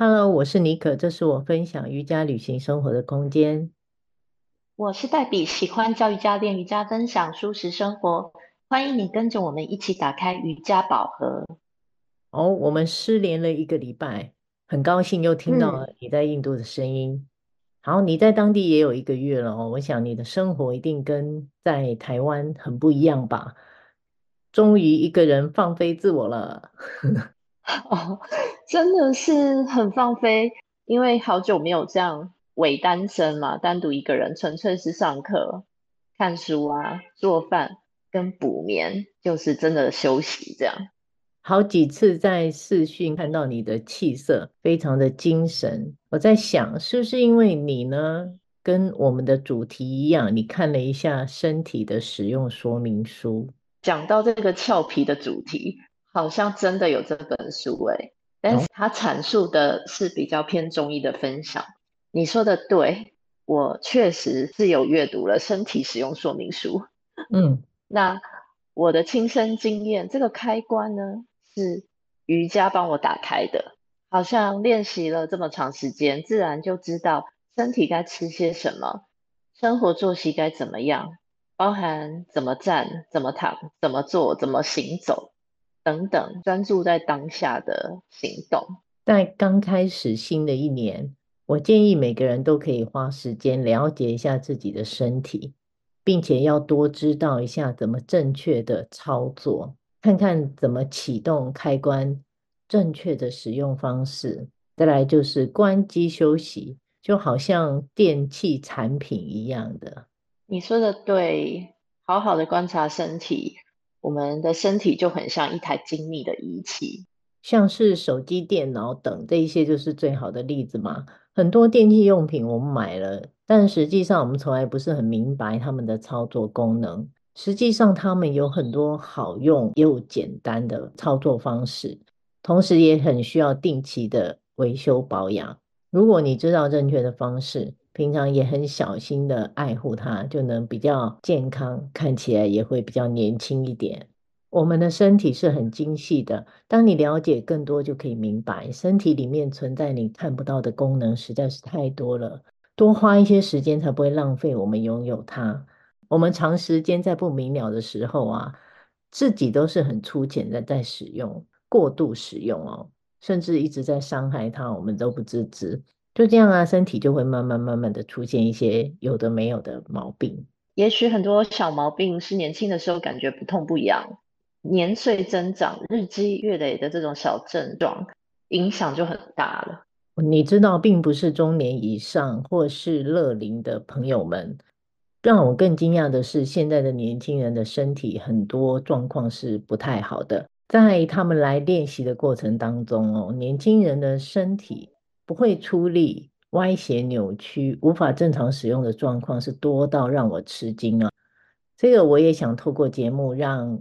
Hello，我是妮可，这是我分享瑜伽旅行生活的空间。我是黛比，喜欢教瑜伽、练瑜伽、分享舒适生活。欢迎你跟着我们一起打开瑜伽宝盒。哦，我们失联了一个礼拜，很高兴又听到了你在印度的声音。嗯、好，你在当地也有一个月了哦，我想你的生活一定跟在台湾很不一样吧？终于一个人放飞自我了。哦，真的是很放飞，因为好久没有这样伪单身嘛，单独一个人，纯粹是上课、看书啊、做饭跟补眠，就是真的休息这样。好几次在视讯看到你的气色非常的精神，我在想是不是因为你呢，跟我们的主题一样，你看了一下身体的使用说明书，讲到这个俏皮的主题。好像真的有这本书诶，但是他阐述的是比较偏中医的分享。你说的对，我确实是有阅读了身体使用说明书。嗯，那我的亲身经验，这个开关呢是瑜伽帮我打开的。好像练习了这么长时间，自然就知道身体该吃些什么，生活作息该怎么样，包含怎么站、怎么躺、怎么坐、怎么行走。等等，专注在当下的行动。在刚开始新的一年，我建议每个人都可以花时间了解一下自己的身体，并且要多知道一下怎么正确的操作，看看怎么启动开关，正确的使用方式。再来就是关机休息，就好像电器产品一样的。你说的对，好好的观察身体。我们的身体就很像一台精密的仪器，像是手机、电脑等这一些就是最好的例子嘛。很多电器用品我们买了，但实际上我们从来不是很明白它们的操作功能。实际上，它们有很多好用又简单的操作方式，同时也很需要定期的维修保养。如果你知道正确的方式，平常也很小心的爱护它，就能比较健康，看起来也会比较年轻一点。我们的身体是很精细的，当你了解更多，就可以明白身体里面存在你看不到的功能实在是太多了。多花一些时间，才不会浪费我们拥有它。我们长时间在不明了的时候啊，自己都是很粗浅的在使用，过度使用哦，甚至一直在伤害它，我们都不自知。就这样啊，身体就会慢慢慢慢的出现一些有的没有的毛病。也许很多小毛病是年轻的时候感觉不痛不痒，年岁增长、日积月累的这种小症状，影响就很大了。你知道，并不是中年以上或是乐龄的朋友们，让我更惊讶的是，现在的年轻人的身体很多状况是不太好的。在他们来练习的过程当中哦，年轻人的身体。不会出力、歪斜扭曲、无法正常使用的状况是多到让我吃惊啊！这个我也想透过节目让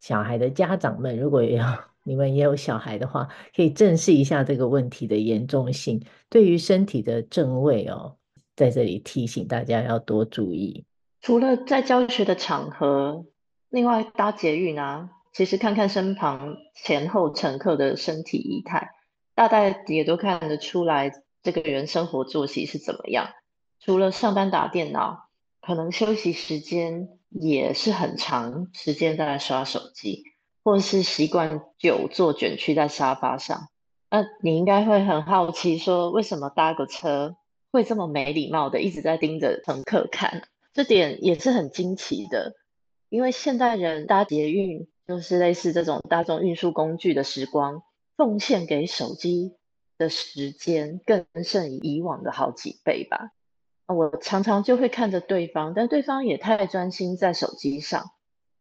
小孩的家长们，如果也有 你们也有小孩的话，可以正视一下这个问题的严重性。对于身体的正位哦，在这里提醒大家要多注意。除了在教学的场合，另外搭捷运啊，其实看看身旁前后乘客的身体仪态。大概也都看得出来，这个人生活作息是怎么样。除了上班打电脑，可能休息时间也是很长时间在刷手机，或是习惯久坐卷曲在沙发上。那你应该会很好奇，说为什么搭个车会这么没礼貌的一直在盯着乘客看？这点也是很惊奇的，因为现代人搭捷运就是类似这种大众运输工具的时光。奉献给手机的时间更胜以往的好几倍吧。我常常就会看着对方，但对方也太专心在手机上，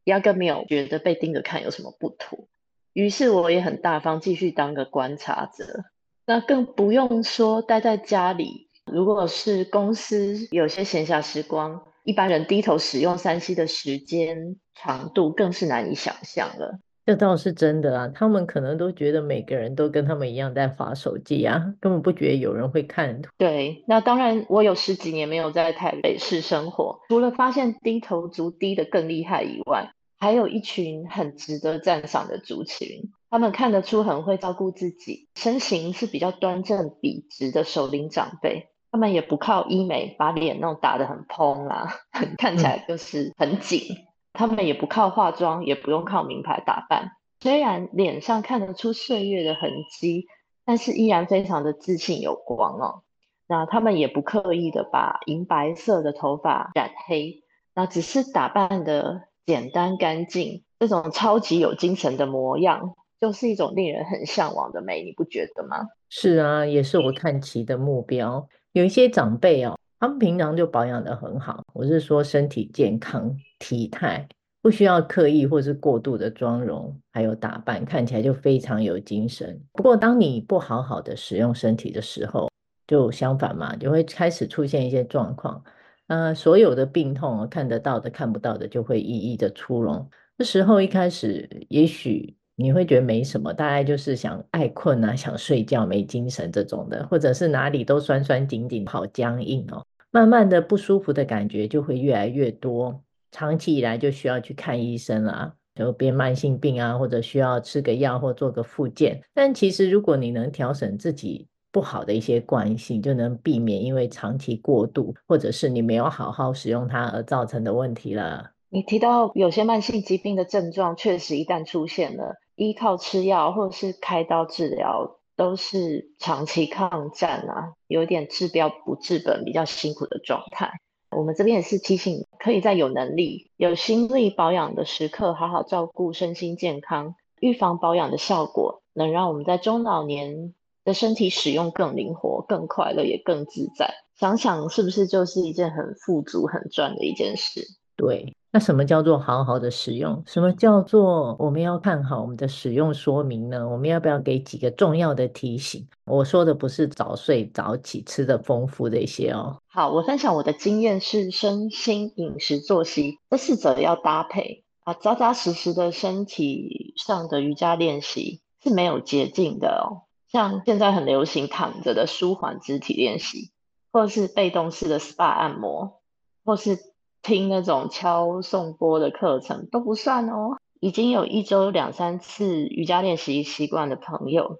压根没有觉得被盯着看有什么不妥。于是我也很大方，继续当个观察者。那更不用说待在家里，如果是公司有些闲暇时光，一般人低头使用 3C 的时间长度更是难以想象了。这倒是真的啊，他们可能都觉得每个人都跟他们一样在划手机啊，根本不觉得有人会看。对，那当然，我有十几年没有在台北市生活，除了发现低头族低得更厉害以外，还有一群很值得赞赏的族群，他们看得出很会照顾自己，身形是比较端正笔直的熟龄长辈。他们也不靠医美把脸弄打得很蓬啊，看起来就是很紧。嗯、他们也不靠化妆，也不用靠名牌打扮。虽然脸上看得出岁月的痕迹，但是依然非常的自信有光哦。那他们也不刻意的把银白色的头发染黑，那只是打扮的简单干净，这种超级有精神的模样，就是一种令人很向往的美，你不觉得吗？是啊，也是我看齐的目标。有一些长辈哦，他们平常就保养得很好。我是说身体健康、体态不需要刻意或是过度的妆容，还有打扮，看起来就非常有精神。不过，当你不好好的使用身体的时候，就相反嘛，就会开始出现一些状况。呃，所有的病痛，看得到的、看不到的，就会一一的出笼。这时候一开始，也许。你会觉得没什么，大概就是想爱困啊，想睡觉没精神这种的，或者是哪里都酸酸紧紧、好僵硬哦。慢慢的不舒服的感觉就会越来越多，长期以来就需要去看医生啦，就变慢性病啊，或者需要吃个药或做个复健。但其实如果你能调整自己不好的一些惯性，就能避免因为长期过度，或者是你没有好好使用它而造成的问题了。你提到有些慢性疾病的症状，确实一旦出现了。依靠吃药或者是开刀治疗，都是长期抗战啊，有点治标不治本，比较辛苦的状态。我们这边也是提醒，可以在有能力、有心力保养的时刻，好好照顾身心健康。预防保养的效果，能让我们在中老年的身体使用更灵活、更快乐，也更自在。想想是不是就是一件很富足、很赚的一件事？对。那什么叫做好好的使用？什么叫做我们要看好我们的使用说明呢？我们要不要给几个重要的提醒？我说的不是早睡早起、吃得丰富这些哦。好，我分享我的经验是身心饮食作息这四者要搭配啊，扎扎实实的身体上的瑜伽练习是没有捷径的哦。像现在很流行躺着的舒缓肢体练习，或是被动式的 SPA 按摩，或是。听那种敲送波的课程都不算哦。已经有一周两三次瑜伽练习习惯的朋友，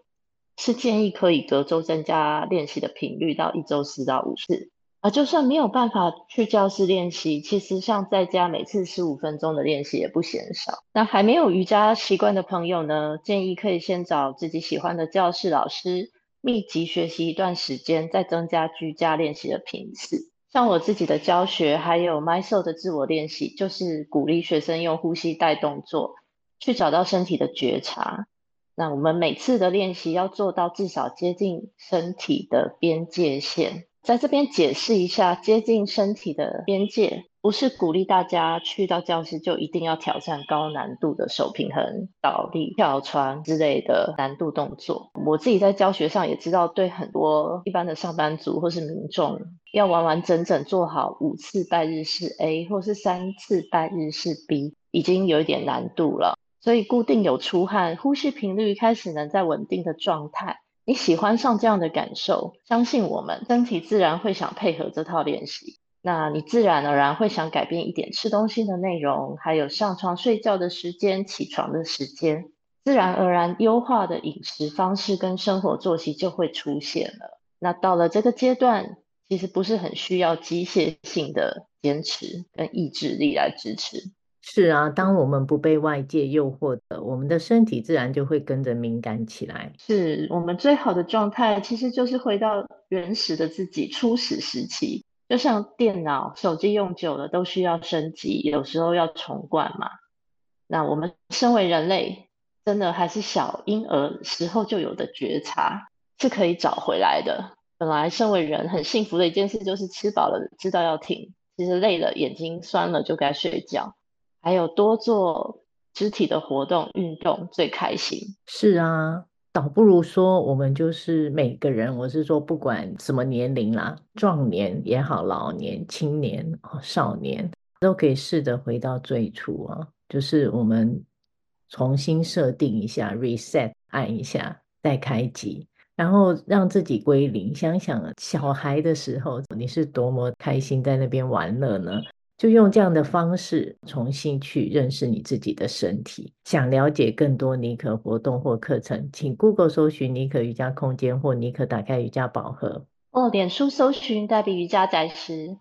是建议可以隔周增加练习的频率到一周四到五次啊。就算没有办法去教室练习，其实像在家每次十五分钟的练习也不嫌少。那还没有瑜伽习惯的朋友呢，建议可以先找自己喜欢的教室老师，密集学习一段时间，再增加居家练习的频次。像我自己的教学，还有 My Soul 的自我练习，就是鼓励学生用呼吸带动作去找到身体的觉察。那我们每次的练习要做到至少接近身体的边界线。在这边解释一下，接近身体的边界。不是鼓励大家去到教室就一定要挑战高难度的手平衡、倒立、跳船之类的难度动作。我自己在教学上也知道，对很多一般的上班族或是民众，要完完整整做好五次拜日式 A 或是三次拜日式 B，已经有一点难度了。所以固定有出汗，呼吸频率开始能在稳定的状态。你喜欢上这样的感受，相信我们，身体自然会想配合这套练习。那你自然而然会想改变一点吃东西的内容，还有上床睡觉的时间、起床的时间，自然而然优化的饮食方式跟生活作息就会出现了。那到了这个阶段，其实不是很需要机械性的坚持跟意志力来支持。是啊，当我们不被外界诱惑的，我们的身体自然就会跟着敏感起来。是我们最好的状态，其实就是回到原始的自己，初始时期。就像电脑、手机用久了都需要升级，有时候要重灌嘛。那我们身为人类，真的还是小婴儿时候就有的觉察是可以找回来的。本来身为人很幸福的一件事，就是吃饱了知道要停，其实累了、眼睛酸了就该睡觉，还有多做肢体的活动运动最开心。是啊。倒不如说，我们就是每个人，我是说，不管什么年龄啦，壮年也好，老年、青年、少年，都可以试着回到最初啊，就是我们重新设定一下，reset，按一下，再开机，然后让自己归零。想想小孩的时候，你是多么开心在那边玩乐呢？就用这样的方式重新去认识你自己的身体。想了解更多妮可活动或课程，请 Google 搜寻妮可瑜伽空间或妮可打开瑜伽宝盒，哦脸书搜寻黛比瑜伽宅时。